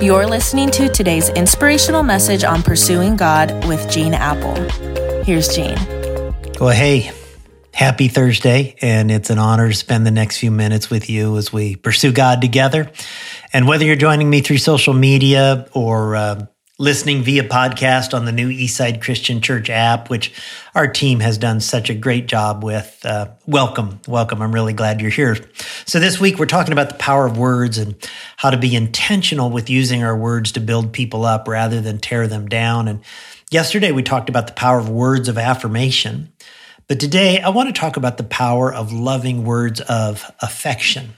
You're listening to today's inspirational message on pursuing God with Gene Appel. Here's Gene. Well, hey, happy Thursday, and it's an honor to spend the next few minutes with you as we pursue God together. And whether you're joining me through social media or uh, listening via podcast on the new Eastside Christian Church app, which our team has done such a great job with. Uh, welcome, welcome. I'm really glad you're here. So, this week we're talking about the power of words and how to be intentional with using our words to build people up rather than tear them down. And yesterday we talked about the power of words of affirmation. But today I want to talk about the power of loving words of affection.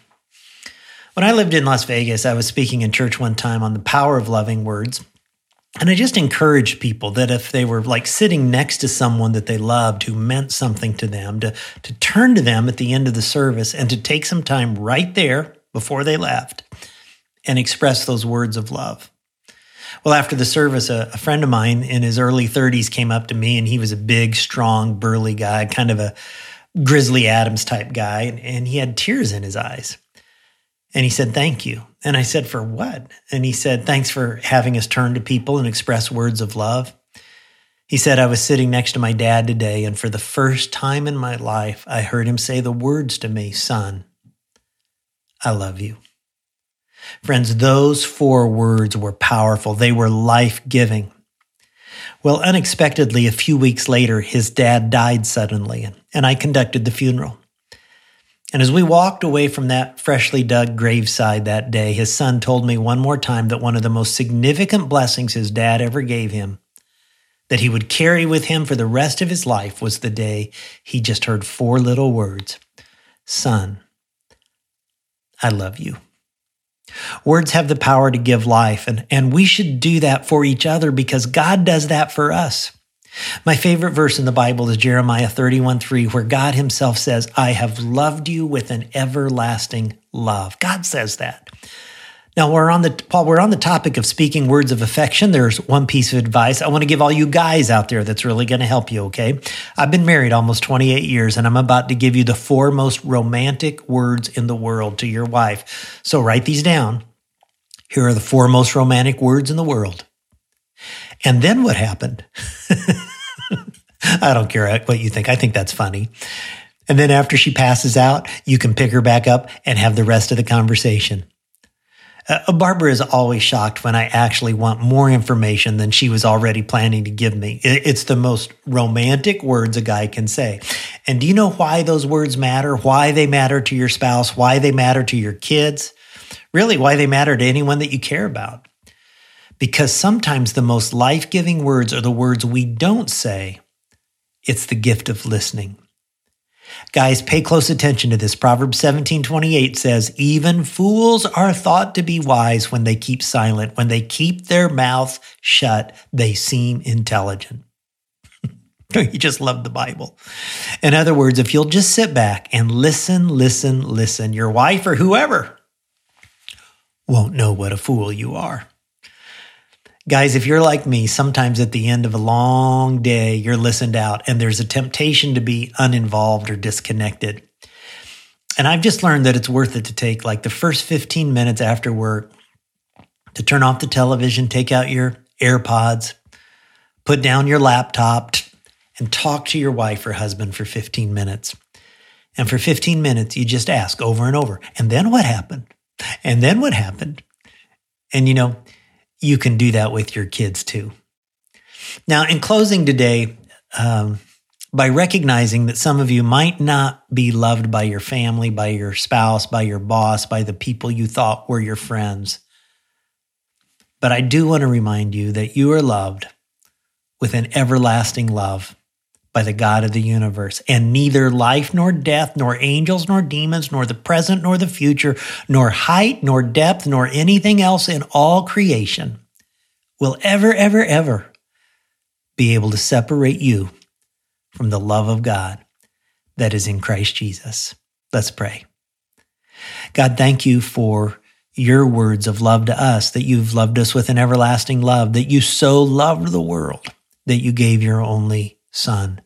When I lived in Las Vegas, I was speaking in church one time on the power of loving words. And I just encourage people that if they were like sitting next to someone that they loved who meant something to them, to, to turn to them at the end of the service and to take some time right there before they left and express those words of love. Well, after the service, a, a friend of mine in his early 30s came up to me and he was a big, strong, burly guy, kind of a Grizzly Adams type guy, and, and he had tears in his eyes. And he said, Thank you. And I said, For what? And he said, Thanks for having us turn to people and express words of love. He said, I was sitting next to my dad today, and for the first time in my life, I heard him say the words to me, Son, I love you. Friends, those four words were powerful. They were life giving. Well, unexpectedly, a few weeks later, his dad died suddenly, and I conducted the funeral. And as we walked away from that freshly dug graveside that day, his son told me one more time that one of the most significant blessings his dad ever gave him, that he would carry with him for the rest of his life, was the day he just heard four little words Son, I love you. Words have the power to give life, and, and we should do that for each other because God does that for us. My favorite verse in the Bible is Jeremiah 31 3, where God Himself says, I have loved you with an everlasting love. God says that. Now we're on the Paul, we're on the topic of speaking words of affection. There's one piece of advice I want to give all you guys out there that's really going to help you, okay? I've been married almost 28 years and I'm about to give you the four most romantic words in the world to your wife. So write these down. Here are the four most romantic words in the world. And then what happened? I don't care what you think. I think that's funny. And then after she passes out, you can pick her back up and have the rest of the conversation. Uh, Barbara is always shocked when I actually want more information than she was already planning to give me. It's the most romantic words a guy can say. And do you know why those words matter? Why they matter to your spouse? Why they matter to your kids? Really, why they matter to anyone that you care about? Because sometimes the most life giving words are the words we don't say. It's the gift of listening. Guys, pay close attention to this. Proverbs 17 28 says, Even fools are thought to be wise when they keep silent. When they keep their mouth shut, they seem intelligent. you just love the Bible. In other words, if you'll just sit back and listen, listen, listen, your wife or whoever won't know what a fool you are. Guys, if you're like me, sometimes at the end of a long day, you're listened out and there's a temptation to be uninvolved or disconnected. And I've just learned that it's worth it to take like the first 15 minutes after work to turn off the television, take out your AirPods, put down your laptop, and talk to your wife or husband for 15 minutes. And for 15 minutes, you just ask over and over, and then what happened? And then what happened? And you know, you can do that with your kids too. Now, in closing today, um, by recognizing that some of you might not be loved by your family, by your spouse, by your boss, by the people you thought were your friends. But I do want to remind you that you are loved with an everlasting love by the God of the universe. And neither life nor death, nor angels nor demons, nor the present nor the future, nor height nor depth, nor anything else in all creation will ever, ever, ever be able to separate you from the love of God that is in Christ Jesus. Let's pray. God, thank you for your words of love to us, that you've loved us with an everlasting love, that you so loved the world that you gave your only Son.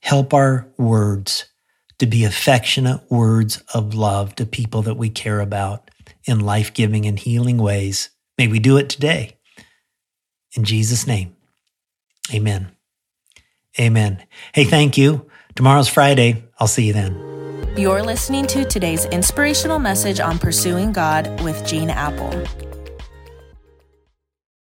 Help our words to be affectionate words of love to people that we care about in life giving and healing ways May we do it today. In Jesus' name, amen. Amen. Hey, thank you. Tomorrow's Friday. I'll see you then. You're listening to today's inspirational message on pursuing God with Gene Appel.